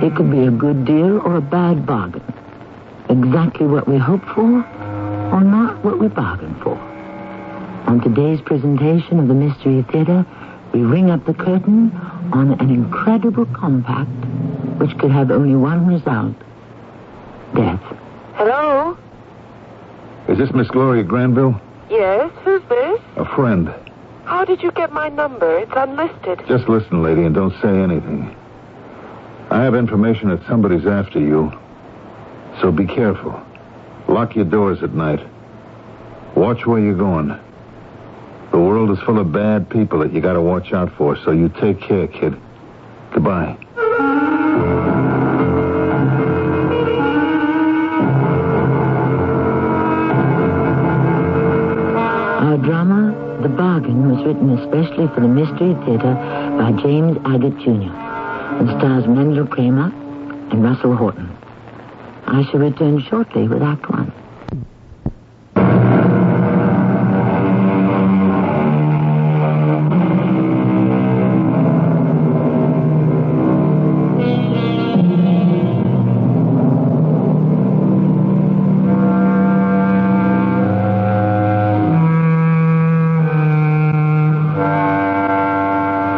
It could be a good deal or a bad bargain. Exactly what we hope for or not what we bargain for. On today's presentation of the Mystery Theater, we ring up the curtain on an incredible compact which could have only one result. Death. Hello? Is this Miss Gloria Granville? Yes, who's this? A friend. How did you get my number? It's unlisted. Just listen, lady, and don't say anything. I have information that somebody's after you. So be careful. Lock your doors at night. Watch where you're going. The world is full of bad people that you gotta watch out for, so you take care, kid. Goodbye. Our drama, The Bargain, was written especially for the Mystery Theater by James Agate Jr. and stars Mandel Kramer and Russell Horton. I shall return shortly with Act One.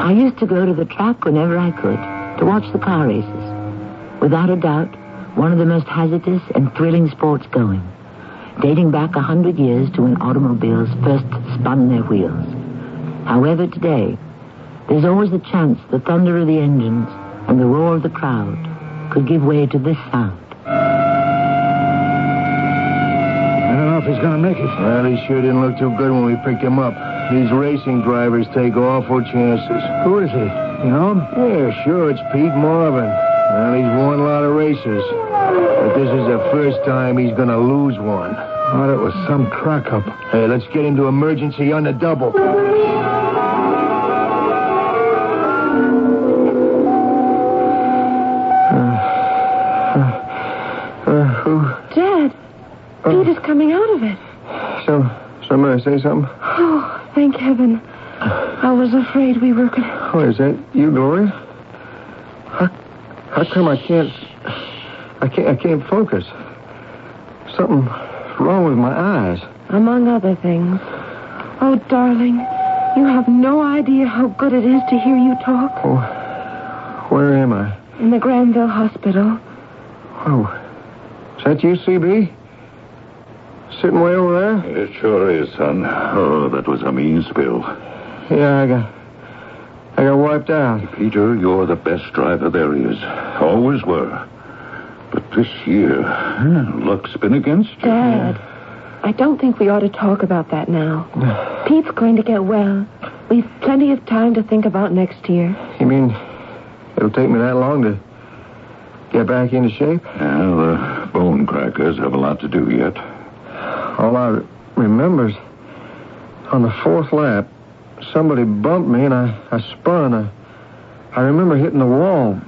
I used to go to the track whenever I could to watch the car races. Without a doubt, one of the most hazardous and thrilling sports going, dating back a hundred years to when automobiles first spun their wheels. However, today, there's always the chance the thunder of the engines and the roar of the crowd could give way to this sound. I don't know if he's gonna make it. Well, he sure didn't look too good when we picked him up. These racing drivers take awful chances. Who is he? You know him? Yeah, sure, it's Pete Marvin. Well, he's won a lot of races. But this is the first time he's gonna lose one. Oh, that was some crack up. Hey, let's get him to emergency on the double. Uh, who? Dad, Pete is coming out of it. Some, somebody say something? Oh, thank heaven. I was afraid we were going to... Oh, is that you, Gloria? How, how come I can't... I can't, I can't focus? Something wrong with my eyes. Among other things. Oh, darling, you have no idea how good it is to hear you talk. Oh, where am I? In the Granville Hospital. Oh, is that you, CB? Sitting way over there? It sure is, son. Oh, that was a mean spill. Yeah, I got... I got wiped out. Peter, you're the best driver there is. Always were. But this year, luck's been against you. Dad, I don't think we ought to talk about that now. Pete's going to get well. We've plenty of time to think about next year. You mean it'll take me that long to get back into shape? Yeah, the bone crackers have a lot to do yet. All I remember is on the fourth lap, somebody bumped me and I, I spun. I, I remember hitting the wall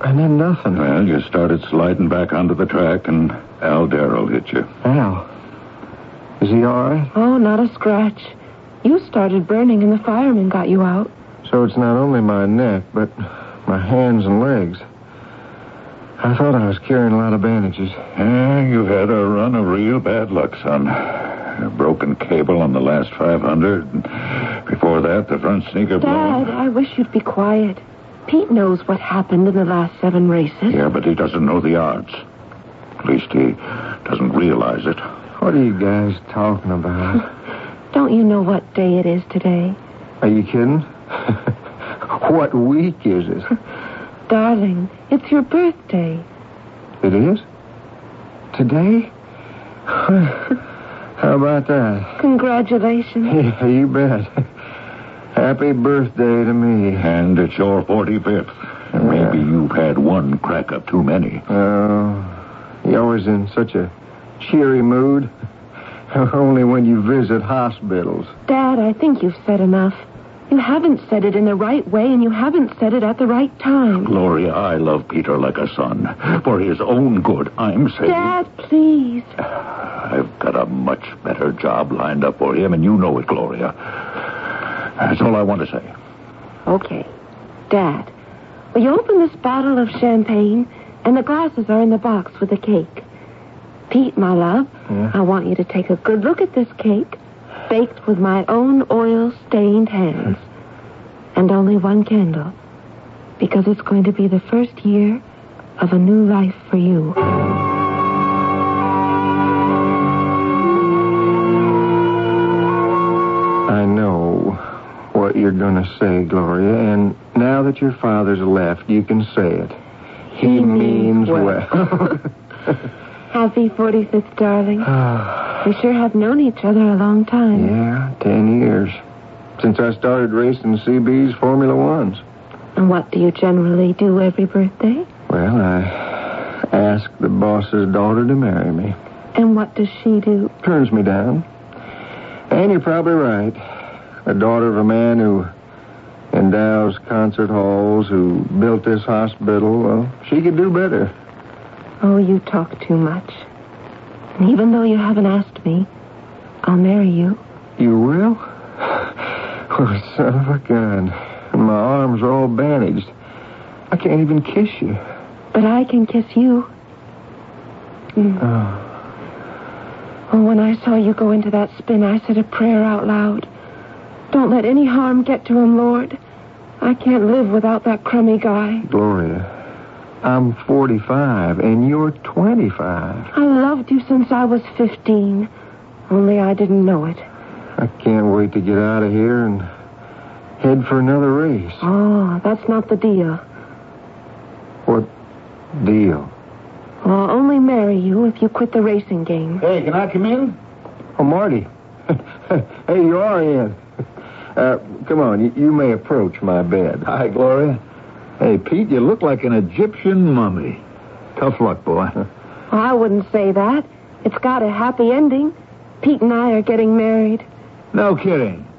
and then nothing. Well, you started sliding back onto the track, and Al Darrell hit you. Al, is he all right? Oh, not a scratch. You started burning and the fireman got you out. So it's not only my neck, but my hands and legs. I thought I was carrying a lot of bandages. Yeah, you had a run of real bad luck, son. A broken cable on the last 500. And Before that, the front sneaker blown. Dad, I wish you'd be quiet. Pete knows what happened in the last seven races. Yeah, but he doesn't know the odds. At least he doesn't realize it. What are you guys talking about? Don't you know what day it is today? Are you kidding? what week is it? Darling, it's your birthday. It is? Today? How about that? Congratulations. Yeah, you bet. Happy birthday to me. And it's your 45th. And maybe you've had one crack up too many. Oh, you're always in such a cheery mood. Only when you visit hospitals. Dad, I think you've said enough. You haven't said it in the right way, and you haven't said it at the right time. Gloria, I love Peter like a son. For his own good, I'm saying. Dad, please. I've got a much better job lined up for him, and you know it, Gloria. That's all I want to say. Okay. Dad, will you open this bottle of champagne? And the glasses are in the box with the cake. Pete, my love, Yeah? I want you to take a good look at this cake, baked with my own oil stained hands. And only one candle. Because it's going to be the first year of a new life for you. Going to say, Gloria, and now that your father's left, you can say it. He, He means means well. Happy 45th, darling. Ah, We sure have known each other a long time. yeah, ten years. Since I started racing CB's Formula Ones. And what do you generally do every birthday? Well, I ask the boss's daughter to marry me. And what does she do? Turns me down. And you're probably right. The daughter of a man who endows concert halls, who built this hospital, well, she could do better. Oh, you talk too much. And even though you haven't asked me, I'll marry you. You will? Oh, son of a gun. My arms are all bandaged. I can't even kiss you. But I can kiss you. Mm. Oh, Oh, when I saw you go into that spin, I said a prayer out loud. Don't let any harm get to him, Lord. I can't live without that crummy guy. Gloria, I'm 45 and you're 25. I loved you since I was 15. Only I didn't know it. I can't wait to get out of here and head for another race. Oh, that's not the deal. What deal? I'll only marry you if you quit the racing game. Hey, can I come in? Oh, Marty. hey, you are in. Uh, come on, you, you may approach my bed. Hi, Gloria. Hey, Pete, you look like an Egyptian mummy. Tough luck, boy. I wouldn't say that. It's got a happy ending. Pete and I are getting married. No kidding.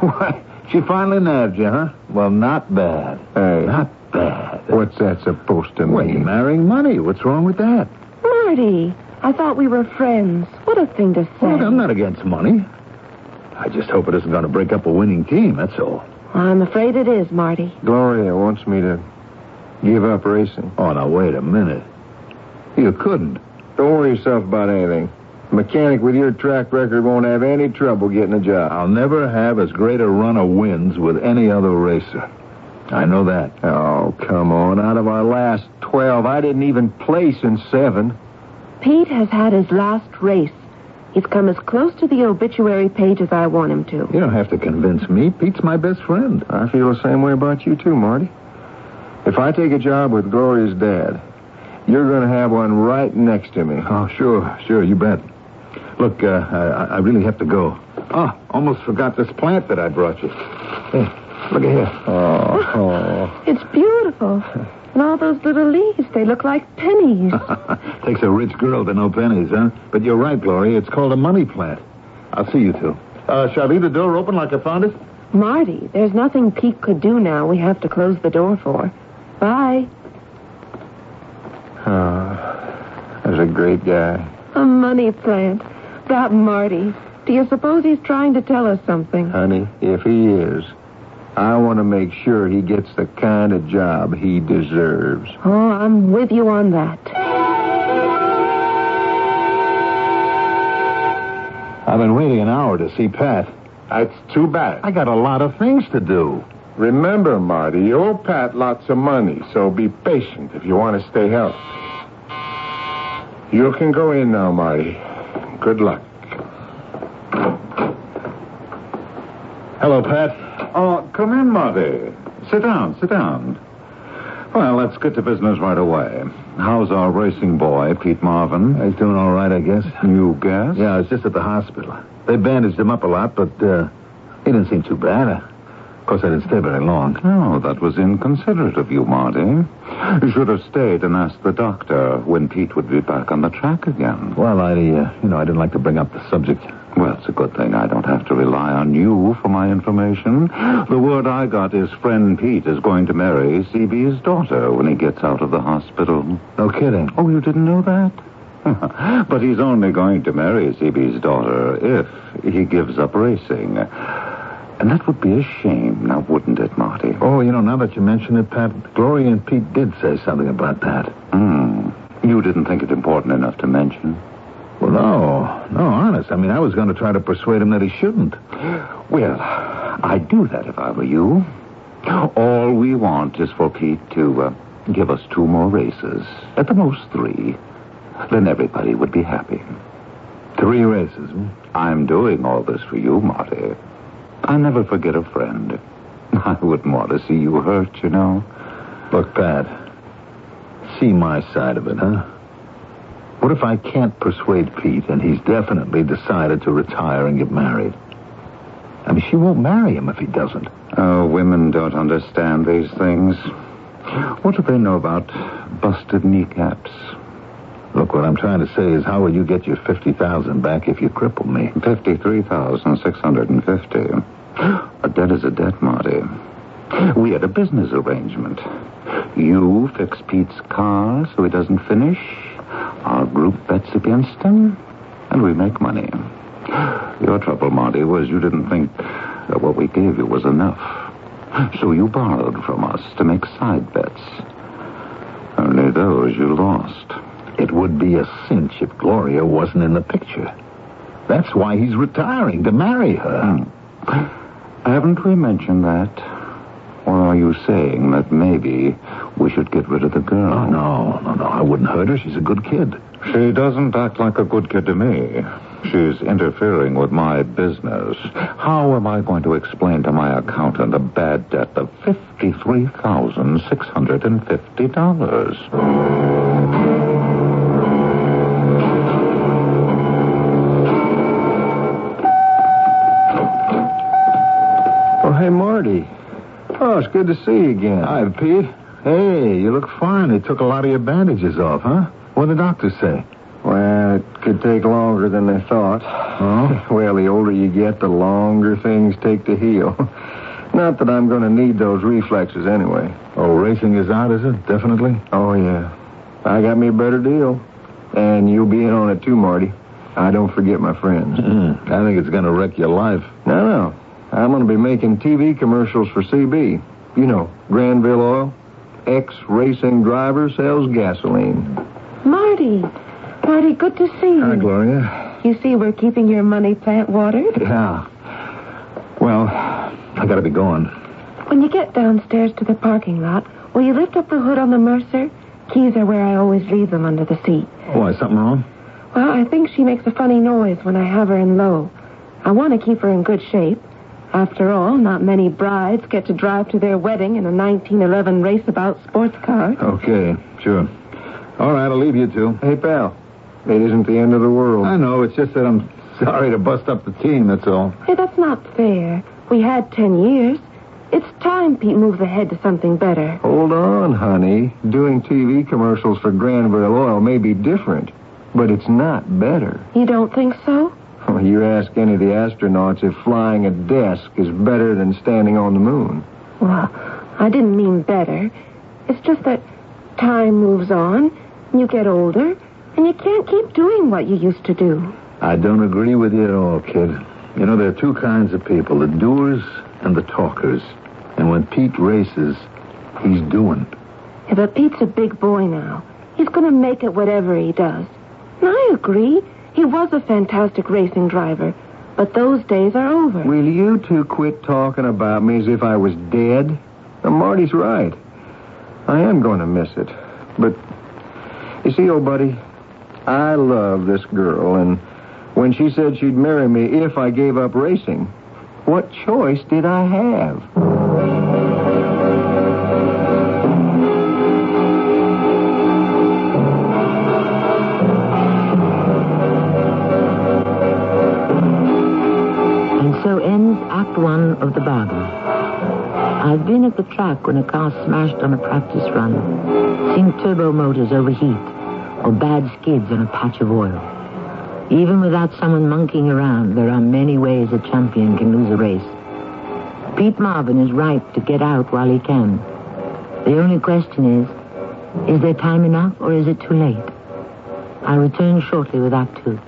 What? She finally nabbed you, huh? Well, not bad. Hey, Not bad. what's that supposed to Well, you're mean? marrying money. What's wrong with that? Marty, I thought we were friends. What a thing to say. Look, I'm not against money. I just hope it isn't going to break up a winning team, that's all. I'm afraid it is, Marty. Gloria wants me to give up racing. Oh, now, wait a minute. You couldn't. Don't worry yourself about anything. A mechanic with your track record won't have any trouble getting a job. I'll never have as great a run of wins with any other racer. I know that. Oh, come on. Out of our last 12, I didn't even place in seven. Pete has had his last race. He's come as close to the obituary page as I want him to. You don't have to convince me. Pete's my best friend. I feel the same way about you, too, Marty. If I take a job with Gloria's dad, you're going to have one right next to me. Oh, sure, sure, you bet. Look, uh, I, I really have to go. Oh, almost forgot this plant that I brought you. Hey, look at here. Oh, oh. It's beautiful. And all those little leaves, they look like pennies. Takes a rich girl to know pennies, huh? But you're right, Gloria. It's called a money plant. I'll see you two. Uh, shall I leave the door open like I found it? Marty, there's nothing Pete could do now we have to close the door for. Bye. Oh, that's a great guy. A money plant. That Marty. Do you suppose he's trying to tell us something? Honey, if he is, I want to make sure he gets the kind of job he deserves. Oh, I'm with you on that. I've been waiting an hour to see Pat. That's too bad. I got a lot of things to do. Remember, Marty, you owe Pat lots of money, so be patient if you want to stay healthy. You can go in now, Marty. Good luck. Hello, Pat. Oh, come in, Marty. Sit down, sit down. Well, let's get to business right away. How's our racing boy, Pete Marvin? He's doing all right, I guess. You guess? Yeah, I was just at the hospital. They bandaged him up a lot, but uh, he didn't seem too bad. Of course, I didn't stay very long. Oh, that was inconsiderate of you, Marty. You should have stayed and asked the doctor when Pete would be back on the track again. Well, I, uh, you know, I didn't like to bring up the subject. Well, it's a good thing I don't have to rely on you for my information. The word I got is friend Pete is going to marry CB's daughter when he gets out of the hospital. No kidding. Oh, you didn't know that? but he's only going to marry CB's daughter if he gives up racing. And that would be a shame, now wouldn't it, Marty? Oh, you know, now that you mention it, Pat, Gloria and Pete did say something about that. Hmm. You didn't think it important enough to mention? Well, no. No, honest. I mean, I was going to try to persuade him that he shouldn't. Well, I'd do that if I were you. All we want is for Pete to uh, give us two more races, at the most three. Then everybody would be happy. Three races, hmm? I'm doing all this for you, Marty. I never forget a friend. I wouldn't want to see you hurt, you know. Look, Pat, see my side of it, huh? What if I can't persuade Pete and he's definitely decided to retire and get married? I mean, she won't marry him if he doesn't. Oh, women don't understand these things. What do they know about busted kneecaps? Look, what I'm trying to say is, how will you get your 50000 back if you cripple me? 53650 A debt is a debt, Marty. We had a business arrangement. You fix Pete's car so he doesn't finish. Our group bets against him, and we make money. Your trouble, Marty, was you didn't think that what we gave you was enough. So you borrowed from us to make side bets. Only those you lost. It would be a cinch if Gloria wasn't in the picture. That's why he's retiring, to marry her. Hmm. Haven't we mentioned that? Or are you saying that maybe we should get rid of the girl? Oh, no, no, no. I wouldn't hurt her. She's a good kid. She doesn't act like a good kid to me. She's interfering with my business. How am I going to explain to my accountant a bad debt of $53,650? Oh, hey, Marty. Oh, it's good to see you again. Hi, Pete. Hey, you look fine. They took a lot of your bandages off, huh? What did the doctor say? Well, it could take longer than they thought. Oh? Well, the older you get, the longer things take to heal. Not that I'm going to need those reflexes anyway. Oh, racing is out, is it? Definitely? Oh, yeah. I got me a better deal. And you'll be in on it too, Marty. I don't forget my friends. Mm, I think it's going to wreck your life. No, no. I'm going to be making TV commercials for CB. You know, Granville Oil. Ex-racing driver sells gasoline. Marty. Marty, good to see you. Hi, Gloria. You see, we're keeping your money plant watered. Yeah. Well, I got to be going. When you get downstairs to the parking lot, will you lift up the hood on the Mercer? Keys are where I always leave them under the seat. Oh, Why, something wrong? Well, I think she makes a funny noise when I have her in low. I want to keep her in good shape. After all, not many brides get to drive to their wedding in a 1911 raceabout sports car. Okay, sure. All right, I'll leave you two. Hey, pal. It isn't the end of the world. I know, it's just that I'm sorry to bust up the team, that's all. Hey, that's not fair. We had ten years. It's time Pete moves ahead to something better. Hold on, honey. Doing TV commercials for Granville Oil may be different, but it's not better. You don't think so? Well, you ask any of the astronauts if flying a desk is better than standing on the moon. Well, I didn't mean better. It's just that time moves on, and you get older, and you can't keep doing what you used to do. I don't agree with you at all, kid. You know, there are two kinds of people the doers and the talkers. And when Pete races, he's doing. Yeah, but Pete's a big boy now. He's going to make it whatever he does. And I agree. He was a fantastic racing driver. But those days are over. Will you two quit talking about me as if I was dead? Now, Marty's right. I am going to miss it. But, you see, old buddy, I love this girl, and when she said she'd marry me if I gave up racing, what choice did I have? I've been at the track when a car smashed on a practice run, seen turbo motors overheat, or bad skids on a patch of oil. Even without someone monkeying around, there are many ways a champion can lose a race. Pete Marvin is right to get out while he can. The only question is, is there time enough or is it too late? I'll return shortly with Act Two.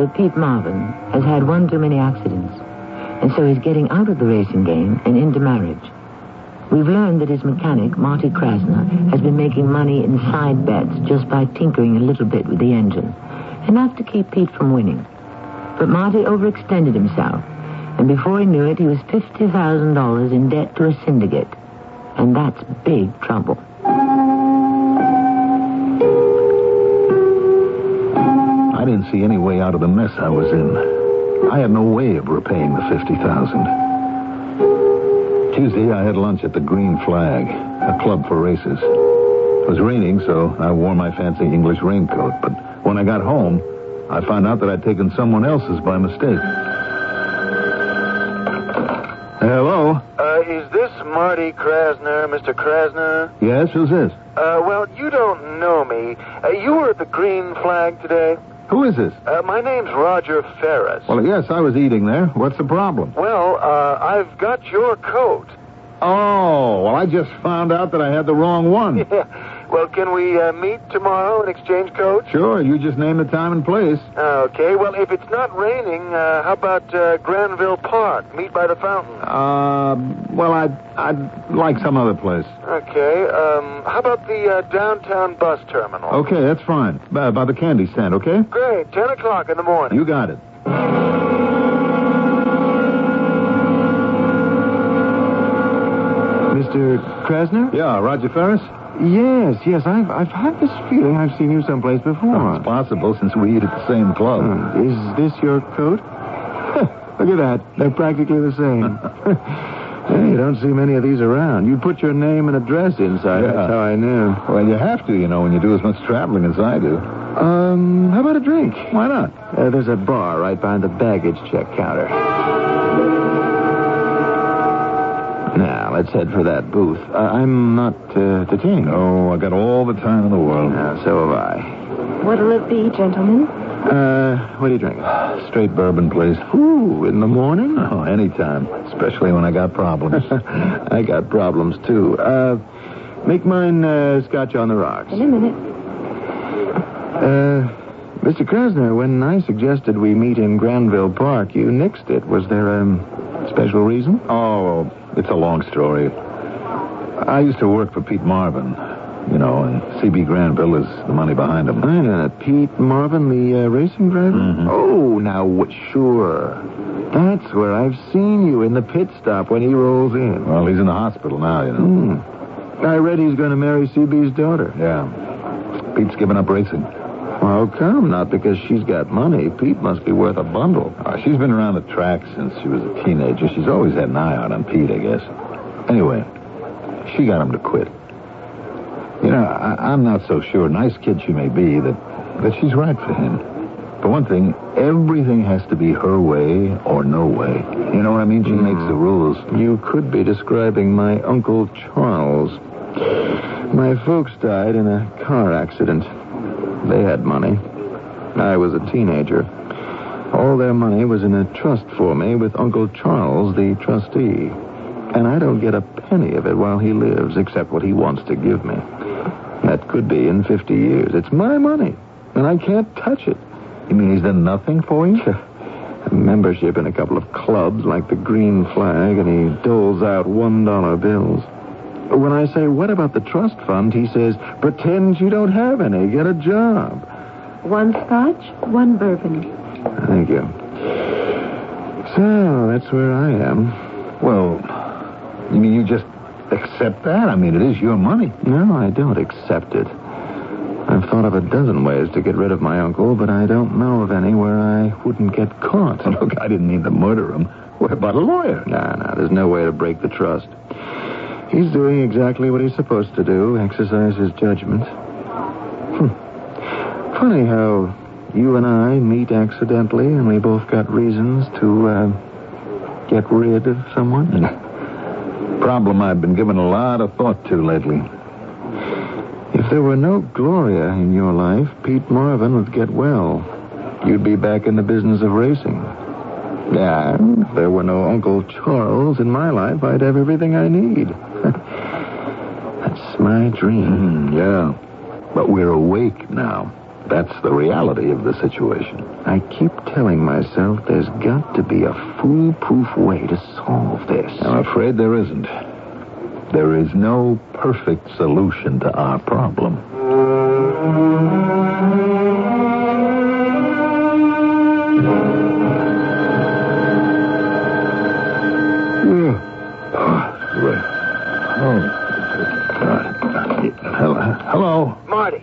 Racer Pete Marvin has had one too many accidents, and so he's getting out of the racing game and into marriage. We've learned that his mechanic, Marty Krasner, has been making money in side bets just by tinkering a little bit with the engine, enough to keep Pete from winning. But Marty overextended himself, and before he knew it, he was $50,000 in debt to a syndicate. And that's big trouble. Didn't see any way out of the mess I was in. I had no way of repaying the 50000 Tuesday, I had lunch at the Green Flag, a club for races. It was raining, so I wore my fancy English raincoat. But when I got home, I found out that I'd taken someone else's by mistake. Hello? Uh, is this Marty Krasner, Mr. Krasner? Yes, who's this? Uh, well, you don't know me. Uh, you were at the Green Flag today? Who is this? Uh, my name's Roger Ferris. Well, yes, I was eating there. What's the problem? Well, uh, I've got your coat. Oh, well, I just found out that I had the wrong one. Yeah. Well, can we uh, meet tomorrow and exchange coats? Sure, you just name the time and place. Okay. Well, if it's not raining, uh, how about uh, Granville Park? Meet by the fountain. Uh, well, I'd, I'd like some other place. Okay. Um, how about the uh, downtown bus terminal? Okay, that's fine. By, by the candy stand, okay? Great. Ten o'clock in the morning. You got it. Mr. Krasner? Yeah, Roger Ferris? Yes, yes. I've, I've had this feeling I've seen you someplace before. Oh, it's possible since we eat at the same club. Uh, is this your coat? Look at that. They're practically the same. hey, you don't see many of these around. You put your name and address inside. Yeah. That's how I knew. Well, you have to, you know, when you do as much traveling as I do. Um, how about a drink? Why not? Uh, there's a bar right behind the baggage check counter. Now, let's head for that booth. Uh, I'm not uh, detained. Oh, I got all the time in the world. Uh, so have I. What'll it be, gentlemen? Uh, what are you drinking? Straight bourbon, please. Ooh, in the morning? Oh, anytime. Especially when I got problems. I got problems, too. Uh, make mine uh, scotch on the rocks. In a minute. Uh, Mr. Krasner, when I suggested we meet in Granville Park, you nixed it. Was there a um, special reason? oh, it's a long story. I used to work for Pete Marvin, you know, and CB Granville is the money behind him. I know. Pete Marvin, the uh, racing driver? Mhm. Oh, now, what, sure. That's where I've seen you in the pit stop when he rolls in. Well, he's in the hospital now, you know. Hmm. I read he's going to marry CB's daughter. Yeah. Pete's given up racing. How come? Not because she's got money. Pete must be worth a bundle. Uh, she's been around the track since she was a teenager. She's always had an eye out on Pete, I guess. Anyway, she got him to quit. You know, I, I'm not so sure, nice kid she may be, that, that she's right for him. For one thing, everything has to be her way or no way. You know what I mean? She makes the rules. You could be describing my Uncle Charles. My folks died in a car accident. They had money. I was a teenager. All their money was in a trust for me with Uncle Charles, the trustee. And I don't get a penny of it while he lives, except what he wants to give me. That could be in 50 years. It's my money, and I can't touch it. You mean he's done nothing for you? A membership in a couple of clubs like the Green Flag, and he doles out $1 bills. When I say, what about the trust fund, he says, pretend you don't have any. Get a job. One scotch, one bourbon. Thank you. So, that's where I am. Well, you mean you just accept that? I mean, it is your money. No, I don't accept it. I've thought of a dozen ways to get rid of my uncle, but I don't know of any where I wouldn't get caught. Look, I didn't mean to murder him. What about a lawyer? No, no, there's no way to break the trust. He's doing exactly what he's supposed to do, exercise his judgment. Hmm. Funny how you and I meet accidentally and we both got reasons to, uh, get rid of someone. Problem I've been giving a lot of thought to lately. If there were no Gloria in your life, Pete Marvin would get well. You'd be back in the business of racing. Yeah, if there were no Uncle Charles in my life, I'd have everything I need. My dream. Mm, yeah. But we're awake now. That's the reality of the situation. I keep telling myself there's got to be a foolproof way to solve this. I'm afraid there isn't. There is no perfect solution to our problem. Hello? Marty,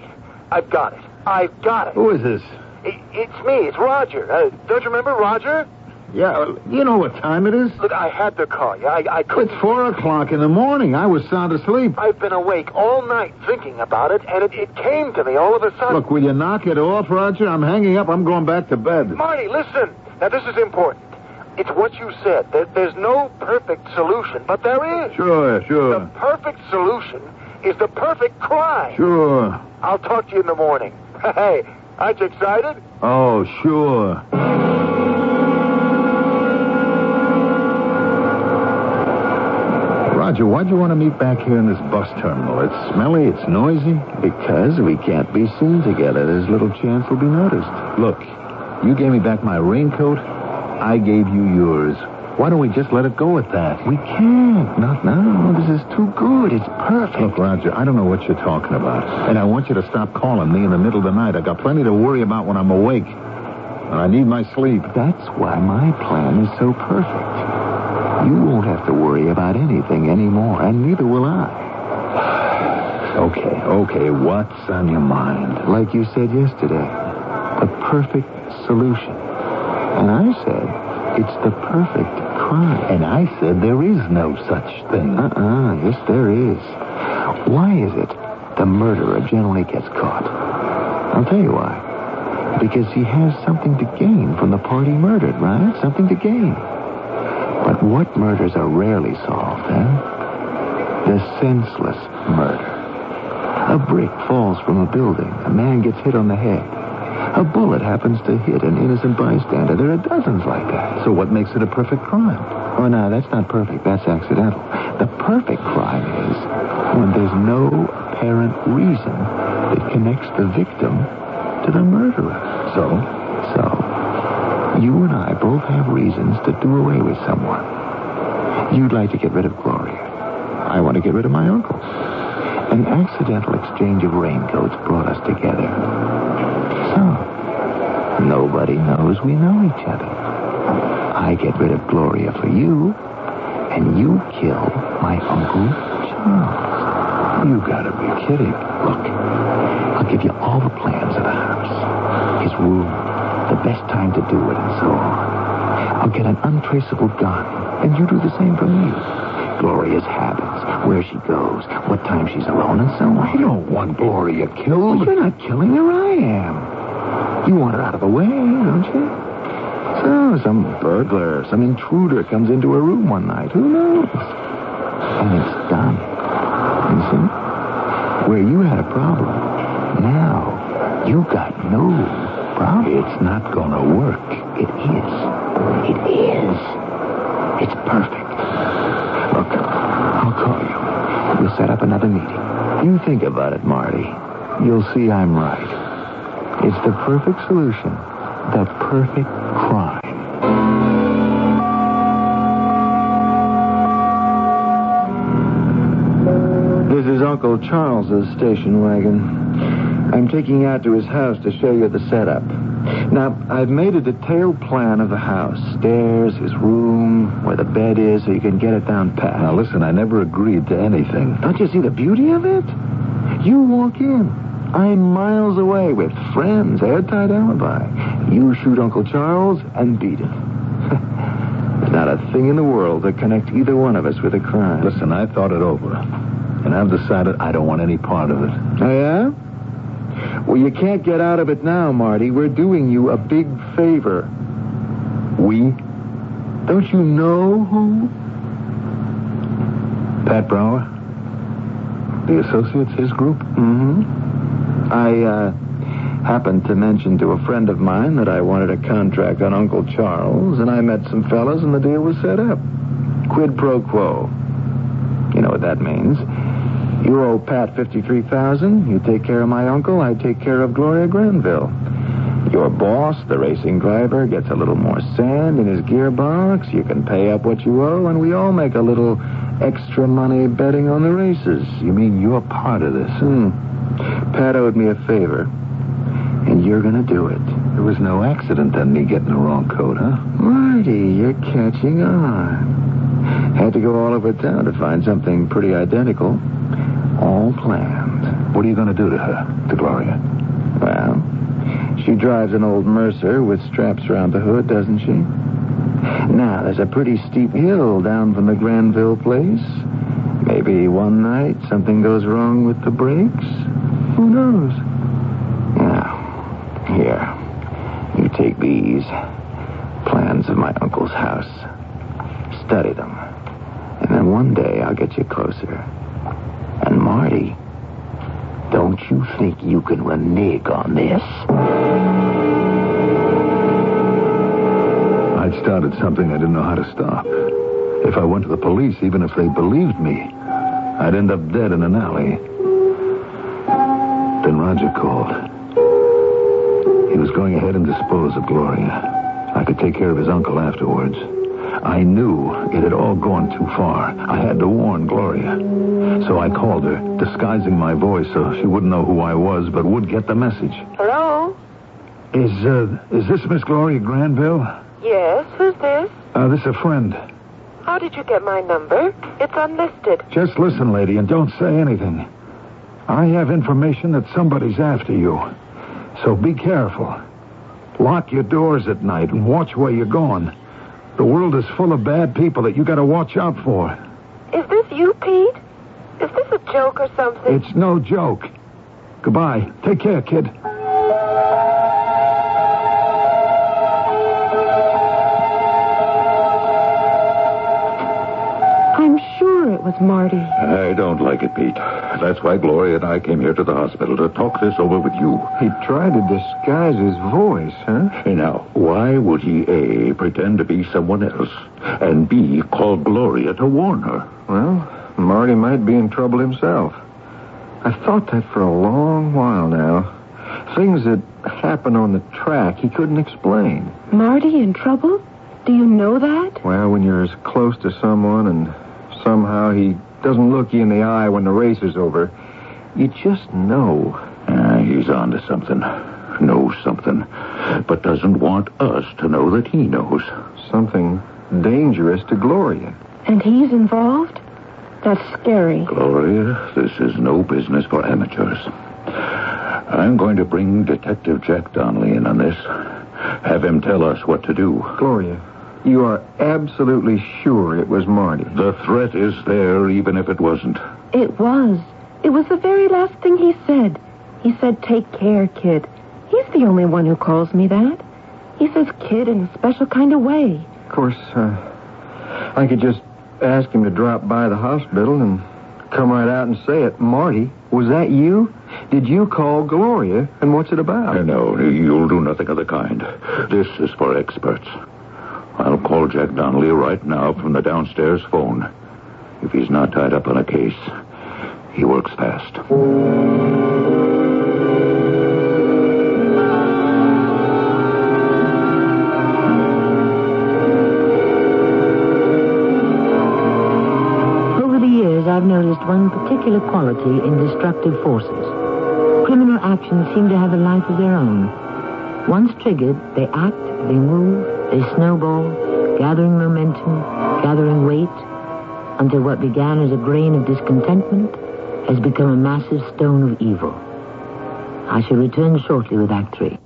I've got it. I've got it. Who is this? I- It's me. It's Roger. Uh, don't you remember Roger? Yeah, you know what time it is? Look, I had to call you. I, I It's couldn't. It's four o'clock in the morning. I was sound asleep. I've been awake all night thinking about it, and it, it came to me all of a sudden. Look, will you knock it off, Roger? I'm hanging up. I'm going back to bed. Marty, listen. Now, this is important. It's what you said. There, there's no perfect solution, but there is. Sure, sure. The perfect solution is the perfect crime. Sure. I'll talk to you in the morning. Hey, aren't you excited? Oh, sure. Roger, why'd you want to meet back here in this bus terminal? It's smelly, it's noisy. Because we can't be seen together, there's little chance we'll be noticed. Look, you gave me back my raincoat. I gave you yours. Why don't we just let it go at that? We can't. Not now. This is too good. It's perfect. Look, Roger, I don't know what you're talking about. And I want you to stop calling me in the middle of the night. I've got plenty to worry about when I'm awake. And I need my sleep. That's why my plan is so perfect. You won't have to worry about anything anymore, and neither will I. Okay, okay, what's on your mind? Like you said yesterday, the perfect solution. And I said, it's the perfect crime. And I said there is no such thing. Uh-uh, yes, there is. Why is it the murderer generally gets caught? I'll tell you why. Because he has something to gain from the party murdered, right? Something to gain. But what murders are rarely solved, eh? The senseless murder. A brick falls from a building. A man gets hit on the head. A bullet happens to hit an innocent bystander. There are dozens like that. So what makes it a perfect crime? Oh, no, that's not perfect. That's accidental. The perfect crime is when there's no apparent reason that connects the victim to the murderer. So? So, you and I both have reasons to do away with someone. You'd like to get rid of Gloria. I want to get rid of my uncle. An accidental exchange of raincoats brought us together. Nobody knows we know each other. I get rid of Gloria for you, and you kill my Uncle Charles. You gotta be kidding. Look, I'll give you all the plans of the house, his room, the best time to do it, and so on. I'll get an untraceable gun, and you do the same for me. Gloria's habits, where she goes, what time she's alone, and so on. I don't want Gloria Well, killed. you're not killing her, I am. You want her out of the way, don't you? So, some burglar, some intruder comes into her room one night. Who knows? And it's done. You see? Where you had a problem, now you got no problem. It's not gonna work. It is. It is. It's perfect. Look, I'll call you. We'll set up another meeting. You think about it, Marty. You'll see I'm right. It's the perfect solution. The perfect crime. This is Uncle Charles's station wagon. I'm taking you out to his house to show you the setup. Now, I've made a detailed plan of the house. Stairs, his room, where the bed is, so you can get it down pat. Now listen, I never agreed to anything. Don't you see the beauty of it? You walk in. I'm miles away with friends, airtight alibi. You shoot Uncle Charles and beat him. There's not a thing in the world that connects either one of us with a crime. Listen, I thought it over. And I've decided I don't want any part of it. Oh, yeah? Well, you can't get out of it now, Marty. We're doing you a big favor. We? Don't you know who? Pat Brower? The Associates, his group? Mm-hmm. I, uh, happened to mention to a friend of mine that I wanted a contract on Uncle Charles, and I met some fellas, and the deal was set up. Quid pro quo. You know what that means. You owe Pat 53000 You take care of my uncle, I take care of Gloria Granville. Your boss, the racing driver, gets a little more sand in his gearbox. You can pay up what you owe, and we all make a little extra money betting on the races. You mean you're part of this? Hmm. Pat owed me a favor, and you're going to do it. There was no accident then, me getting the wrong coat, huh? Marty, you're catching on. Had to go all over town to find something pretty identical. All planned. What are you going to do to her, to Gloria? Well, she drives an old Mercer with straps around the hood, doesn't she? Now, there's a pretty steep hill down from the Granville place. Maybe one night something goes wrong with the brakes. Who knows? Now, here, you take these plans of my uncle's house. Study them. And then one day I'll get you closer. And Marty, don't you think you can renege on this? I'd started something I didn't know how to stop. If I went to the police, even if they believed me, I'd end up dead in an alley. Roger called. He was going ahead and dispose of Gloria. I could take care of his uncle afterwards. I knew it had all gone too far. I had to warn Gloria. So I called her, disguising my voice so she wouldn't know who I was, but would get the message. Hello? Is, uh, is this Miss Gloria Granville? Yes, who's this? Uh, this is a friend. How did you get my number? It's unlisted. Just listen, lady, and don't say anything. I have information that somebody's after you. So be careful. Lock your doors at night and watch where you're going. The world is full of bad people that you gotta watch out for. Is this you, Pete? Is this a joke or something? It's no joke. Goodbye. Take care, kid. I'm sure it was Marty. I don't like it, Pete. That's why Gloria and I came here to the hospital to talk this over with you. He tried to disguise his voice, huh? Now, why would he, A, pretend to be someone else, and B, call Gloria to warn her? Well, Marty might be in trouble himself. I've thought that for a long while now. Things that happen on the track he couldn't explain. Marty in trouble? Do you know that? Well, when you're as close to someone and somehow he doesn't look you in the eye when the race is over, you just know. Uh, he's on to something. Knows something. But doesn't want us to know that he knows. Something dangerous to Gloria. And he's involved? That's scary. Gloria, this is no business for amateurs. I'm going to bring Detective Jack Donnelly in on this. Have him tell us what to do. Gloria, you are absolutely sure it was Marty. The threat is there, even if it wasn't. It was. It was the very last thing he said. He said, take care, kid. He's the only one who calls me that. He says kid in a special kind of way. Of course, uh, I could just ask him to drop by the hospital and come right out and say it. Marty, was that you? Did you call Gloria? And what's it about? No, you'll do nothing of the kind. This is for experts. I'll call Jack Donnelly right now from the downstairs phone. If he's not tied up on a case, he works fast. Over the years, I've noticed one particular quality in destructive forces. Criminal actions seem to have a life of their own. Once triggered, they act, they move, they snowball, gathering momentum, gathering weight, until what began as a grain of discontentment has become a massive stone of evil. I shall return shortly with Act Three.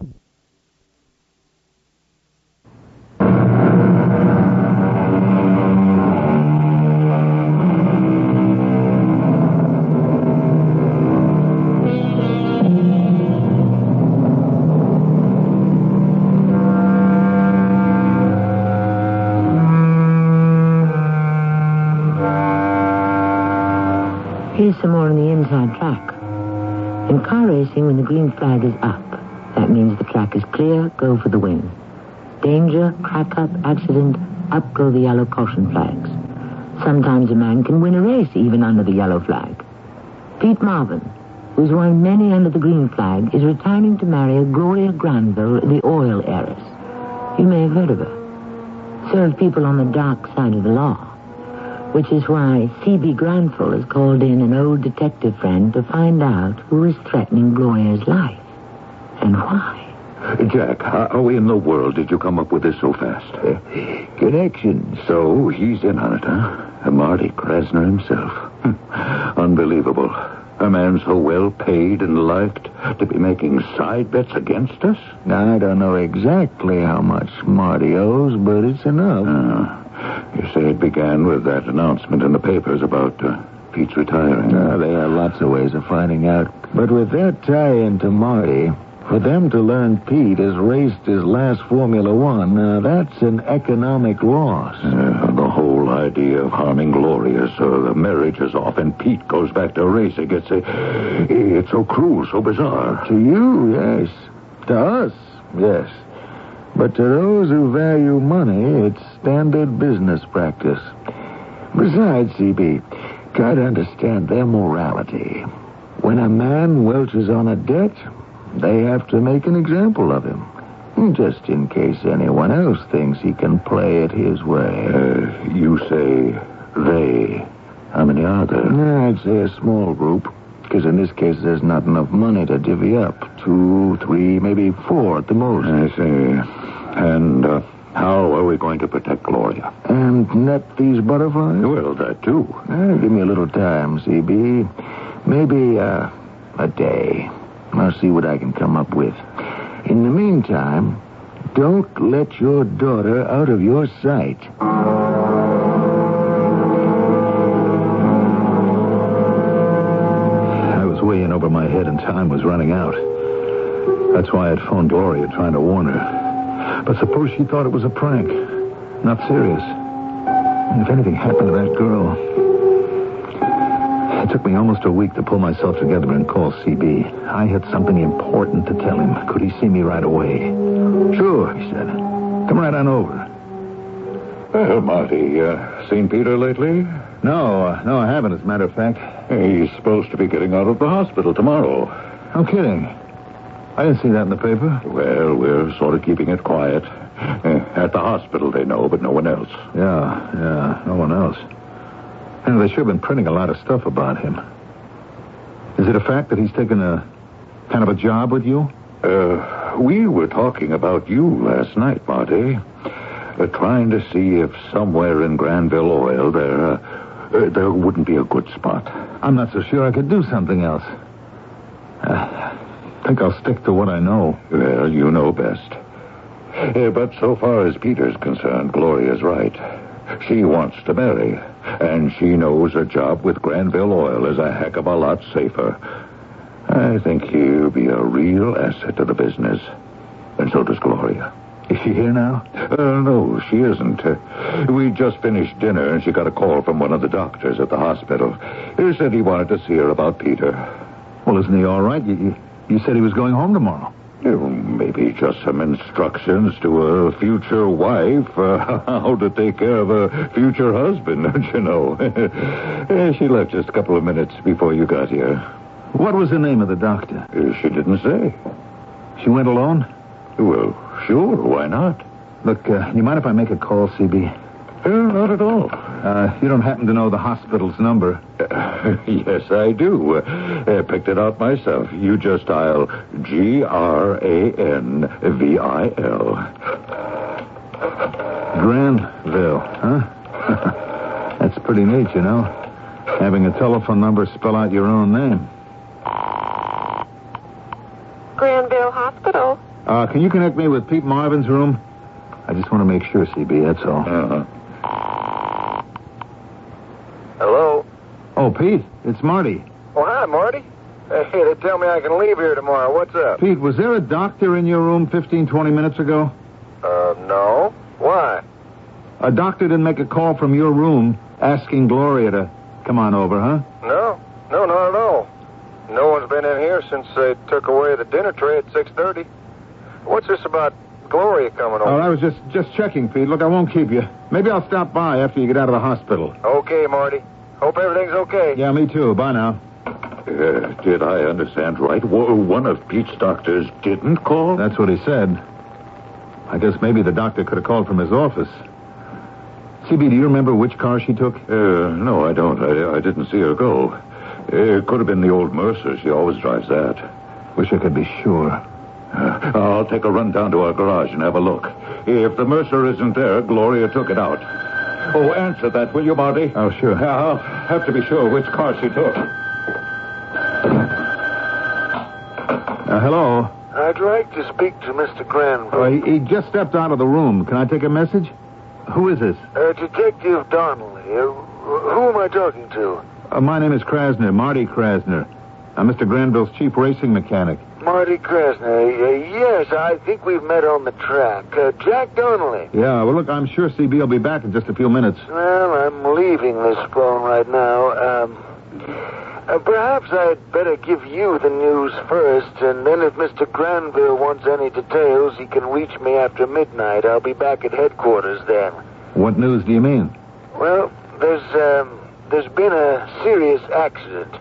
Green flag is up, that means the track is clear, go for the win. Danger, crack up, accident, up go the yellow caution flags. Sometimes a man can win a race even under the yellow flag. Pete Marvin, who's won many under the green flag, is retiring to marry Gloria Granville, the oil heiress. You may have heard of her. Have people on the dark side of the law which is why C.B. Granville has called in an old detective friend to find out who is threatening Gloria's life and why. Jack, how in the world did you come up with this so fast? Connections. So he's in on it, huh? Marty Krasner himself. Unbelievable. A man so well paid and liked to be making side bets against us? Now, I don't know exactly how much Marty owes, but it's enough. Uh, you say it began with that announcement in the papers about uh, Pete's retiring. Uh, there are lots of ways of finding out. But with that tie into Marty, for them to learn Pete has raced his last Formula One, uh, that's an economic loss. Uh, the whole idea of harming Gloria so the marriage is off and Pete goes back to racing, it's, a, it's so cruel, so bizarre. To you, yes. To us, yes. But to those who value money, it's standard business practice. Besides, CB, try to understand their morality. When a man welches on a debt, they have to make an example of him. Just in case anyone else thinks he can play it his way. Uh, you say they. How many are there? I'd say a small group. Because in this case, there's not enough money to divvy up. Two, three, maybe four at the most. I see. And uh, how are we going to protect Gloria? And net these butterflies? Well, that too. Uh, give me a little time, CB. Maybe uh, a day. I'll see what I can come up with. In the meantime, don't let your daughter out of your sight. I was way in over my head and time was running out. That's why I'd phoned Gloria trying to warn her. But suppose she thought it was a prank. Not serious. And if anything happened to that girl. It took me almost a week to pull myself together and call CB. I had something important to tell him. Could he see me right away? Sure, he said. Come right on over. Well, Marty, uh, seen Peter lately? No, uh, no, I haven't, as a matter of fact. He's supposed to be getting out of the hospital tomorrow. No kidding. I didn't see that in the paper. Well, we're sort of keeping it quiet. Uh, At the hospital, they know, but no one else. Yeah, yeah, no one else. And they should have been printing a lot of stuff about him. Is it a fact that he's taken a kind of a job with you? Uh, we were talking about you last night, Marty. Uh, trying to see if somewhere in Granville Oil there, uh, uh, there wouldn't be a good spot. I'm not so sure I could do something else. I think I'll stick to what I know. Well, you know best. Uh, but so far as Peter's concerned, Gloria's right. She wants to marry, and she knows a job with Granville Oil is a heck of a lot safer. I think he'll be a real asset to the business. And so does Gloria. Is she here now? Uh, no, she isn't. Uh, we just finished dinner, and she got a call from one of the doctors at the hospital. He said he wanted to see her about Peter. Well, isn't he all right? You, you, said he was going home tomorrow. Maybe just some instructions to a future wife uh, how to take care of a future husband, don't you know? Eh, she left just a couple of minutes before you got here. What was the name of the doctor? Uh, she didn't say. She went alone? Well, sure, why not? Look, uh, you mind if I make a call, CB? Uh, not at all. Uh, you don't happen to know the hospital's number? Uh, yes, I do. Uh, picked it out myself. You just dial G R A N V I L. Granville, huh? That's pretty neat, you know. Having a telephone number spell out your own name. Granville Hospital. Uh, can you connect me with Pete Marvin's room? I just want to make sure, CB, that's all. Uh-huh. Hello? Oh, Pete, it's Marty. Oh, hi, Marty. Hey, they tell me I can leave here tomorrow. What's up? Pete, was there a doctor in your room 15, 20 minutes ago? Uh, no. Why? A doctor didn't make a call from your room asking Gloria to come on over, huh? No. No, not at all. No one's been in here since they took away the dinner tray at 6.30. What's this about Gloria coming over? Oh. I was just just checking, Pete. Look, I won't keep you. Maybe I'll stop by after you get out of the hospital. Okay, Marty. Hope everything's okay. Yeah, me too. Bye now. Uh, did I understand right? Wo- One of Pete's doctors didn't call? That's what he said. I guess maybe the doctor could have called from his office. CB, do you remember which car she took? Uh, no, I don't. I, I didn't see her go. It could have been the old Mercer. She always drives that. Wish I could be sure. Uh, I'll take a run down to our garage and have a look. If the Mercer isn't there, Gloria took it out. Oh, answer that, will you, Marty? Oh, sure. I'll have to be sure which car she took. Uh, hello. I'd like to speak to Mr. Granville. Uh, he, he just stepped out of the room. Can I take a message? Who is this? Uh, Detective Donnelly. Uh, who am I talking to? Uh, my name is Krasner, Marty Krasner. I'm Mr. Granville's chief racing mechanic. Marty Krasner. Uh, yes, I think we've met on the track. Uh, Jack Donnelly. Yeah, well, look, I'm sure CB will be back in just a few minutes. Well, I'm leaving this phone right now. Um, uh, perhaps I'd better give you the news first, and then if Mr. Granville wants any details, he can reach me after midnight. I'll be back at headquarters then. What news do you mean? Well, there's um, there's been a serious accident.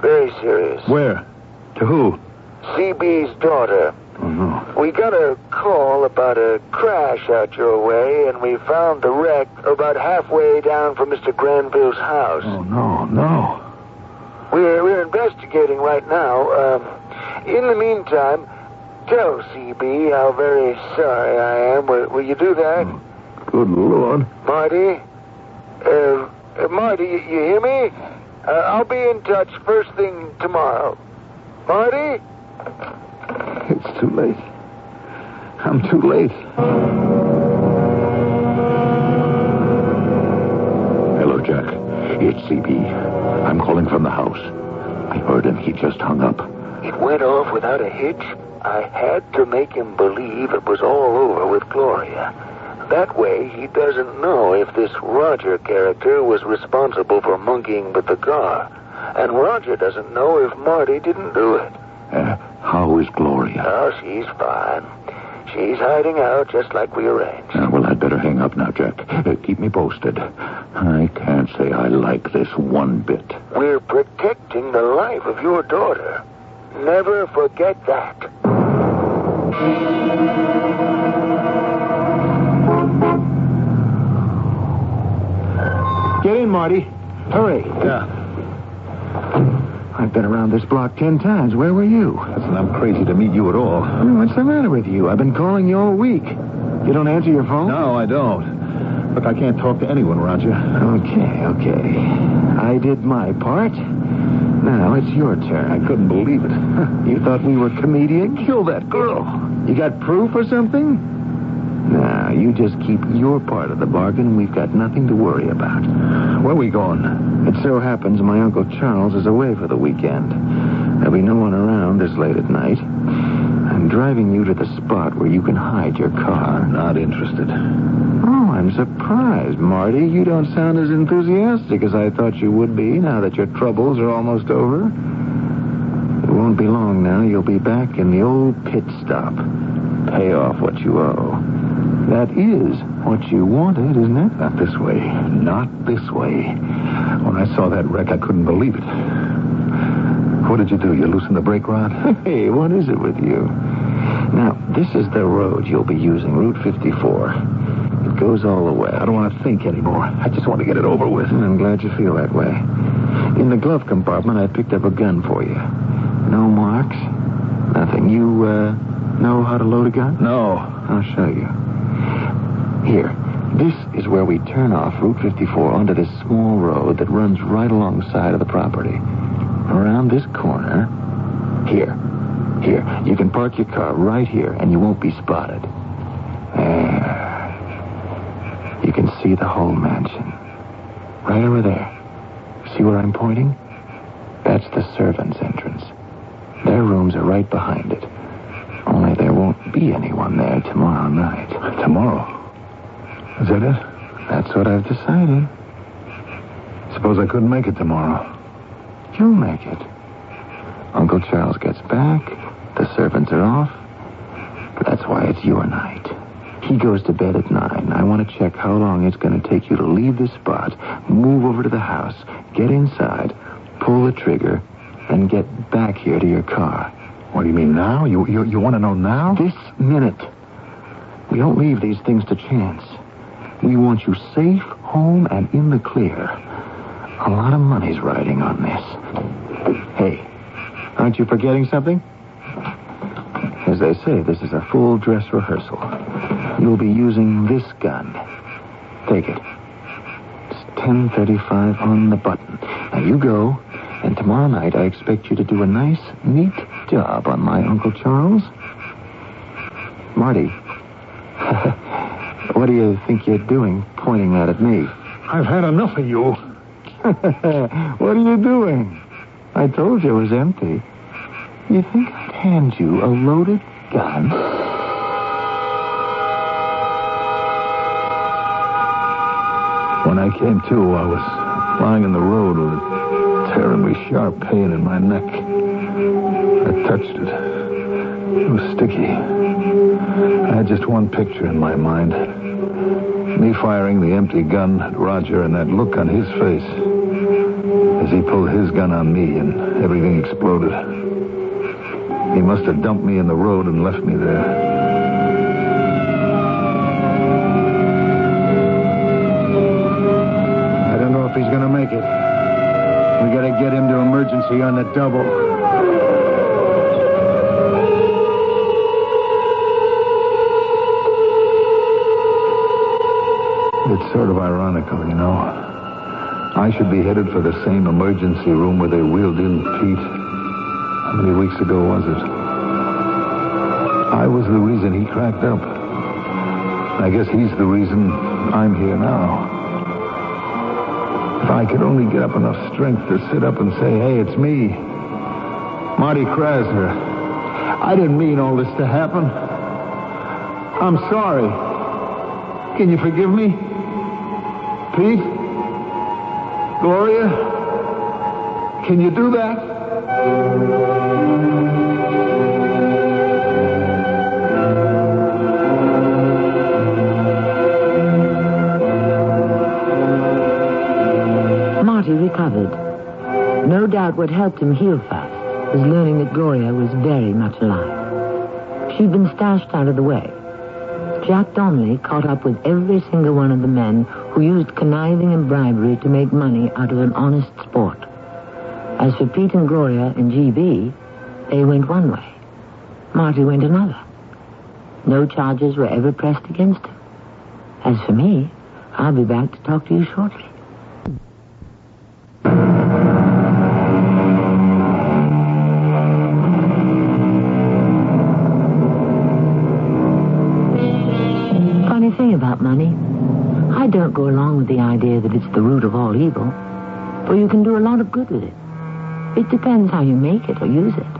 Very serious. Where? To who? CB's daughter. Oh, no. We got a call about a crash out your way, and we found the wreck about halfway down from Mr. Granville's house. Oh, no, no. We're, we're investigating right now. Um, in the meantime, tell CB how very sorry I am. Will, will you do that? Good Lord. Marty? Uh, uh, Marty, you, you hear me? Uh, I'll be in touch first thing tomorrow. Marty? It's too late. I'm too late. Hello, Jack. It's CB. I'm calling from the house. I heard him. He just hung up. It went off without a hitch. I had to make him believe it was all over with Gloria. That way, he doesn't know if this Roger character was responsible for monkeying with the car. And Roger doesn't know if Marty didn't do it. Uh, how is Gloria? Oh, she's fine. She's hiding out just like we arranged. Uh, well, I'd better hang up now, Jack. Uh, keep me posted. I can't say I like this one bit. We're protecting the life of your daughter. Never forget that. Get in, Marty. Hurry. Yeah. I've been around this block ten times. Where were you? Listen, I'm crazy to meet you at all. Oh, what's the matter with you? I've been calling you all week. You don't answer your phone? No, I don't. Look, I can't talk to anyone, Roger. Okay, okay. I did my part. Now it's your turn. I couldn't believe it. You thought we were comedians? Kill that girl. You got proof or something? You just keep your part of the bargain. And we've got nothing to worry about. Where are we going? It so happens my Uncle Charles is away for the weekend. There'll be no one around this late at night. I'm driving you to the spot where you can hide your car. I'm Not interested. Oh, I'm surprised, Marty. You don't sound as enthusiastic as I thought you would be now that your troubles are almost over. It won't be long now. You'll be back in the old pit stop. Pay off what you owe. That is what you wanted, isn't it? Not this way. Not this way. When I saw that wreck, I couldn't believe it. What did you do? You loosened the brake rod? Hey, what is it with you? Now, this is the road you'll be using, Route 54. It goes all the way. I don't want to think anymore. I just want to get it over with. And I'm glad you feel that way. In the glove compartment, I picked up a gun for you. No marks? Nothing. You, uh, know how to load a gun? No. I'll show you. Here. This is where we turn off Route 54 onto this small road that runs right alongside of the property. Around this corner. Here. Here, you can park your car right here, and you won't be spotted. There. You can see the whole mansion. Right over there. See where I'm pointing? That's the servants' entrance. Their rooms are right behind it. Only there won't be anyone there tomorrow night. Tomorrow? Is that it? That's what I've decided. Suppose I couldn't make it tomorrow. You'll make it. Uncle Charles gets back. The servants are off. That's why it's your night. He goes to bed at nine. I want to check how long it's going to take you to leave the spot, move over to the house, get inside, pull the trigger, and get back here to your car. What do you mean now? You you, you want to know now? This minute. We don't leave these things to chance. We want you safe, home, and in the clear. A lot of money's riding on this. Hey, aren't you forgetting something? As they say, this is a full dress rehearsal. You'll be using this gun. Take it. It's 10.35 on the button. Now you go, and tomorrow night I expect you to do a nice, neat job on my Uncle Charles. Marty, what do you think you're doing pointing that at me? I've had enough of you. what are you doing? I told you it was empty. You think I'd hand you a loaded gun? When I came to, I was lying in the road with a terribly sharp pain in my neck. I touched it. It was sticky. I had just one picture in my mind. Me firing the empty gun at Roger and that look on his face as he pulled his gun on me and everything exploded. He must have dumped me in the road and left me there. I don't know if he's going to make it. We got to get him to emergency on the double. Ironical, you know. I should be headed for the same emergency room where they wheeled in Pete. How many weeks ago was it? I was the reason he cracked up. I guess he's the reason I'm here now. If I could only get up enough strength to sit up and say, hey, it's me. Marty Krasner. I didn't mean all this to happen. I'm sorry. Can you forgive me? Pete? Gloria? Can you do that? Marty recovered. No doubt what helped him heal fast was learning that Gloria was very much alive. She'd been stashed out of the way. Jack Donnelly caught up with every single one of the men who used conniving and bribery to make money out of an honest sport. As for Pete and Gloria and CB, they went one way. Marty went another. No charges were ever pressed against him. As for me, I'll be back to talk to you shortly. I don't go along with the idea that it's the root of all evil. For you can do a lot of good with it. It depends how you make it or use it.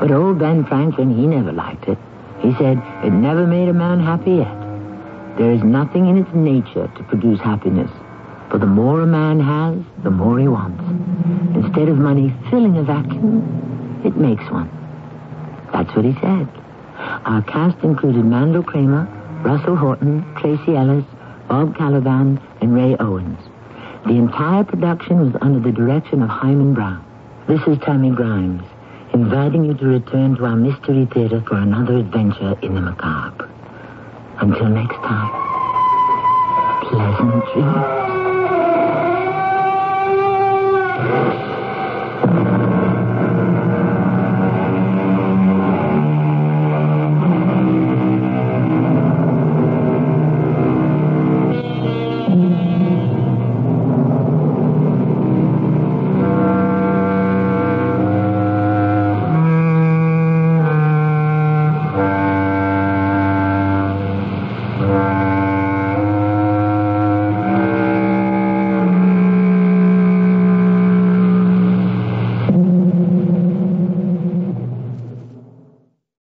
But old Ben Franklin, he never liked it. He said it never made a man happy yet. There is nothing in its nature to produce happiness. For the more a man has, the more he wants. Instead of money filling a vacuum, it makes one. That's what he said. Our cast included Mandel Kramer, Russell Horton, Tracy Ellis, Bob Kaliban, and Ray Owens. The entire production was under the direction of Himan Brown. This is Tammy Grimes, inviting you to return to our Mystery Theater for another adventure in the macabre. Until next time, pleasant dreams.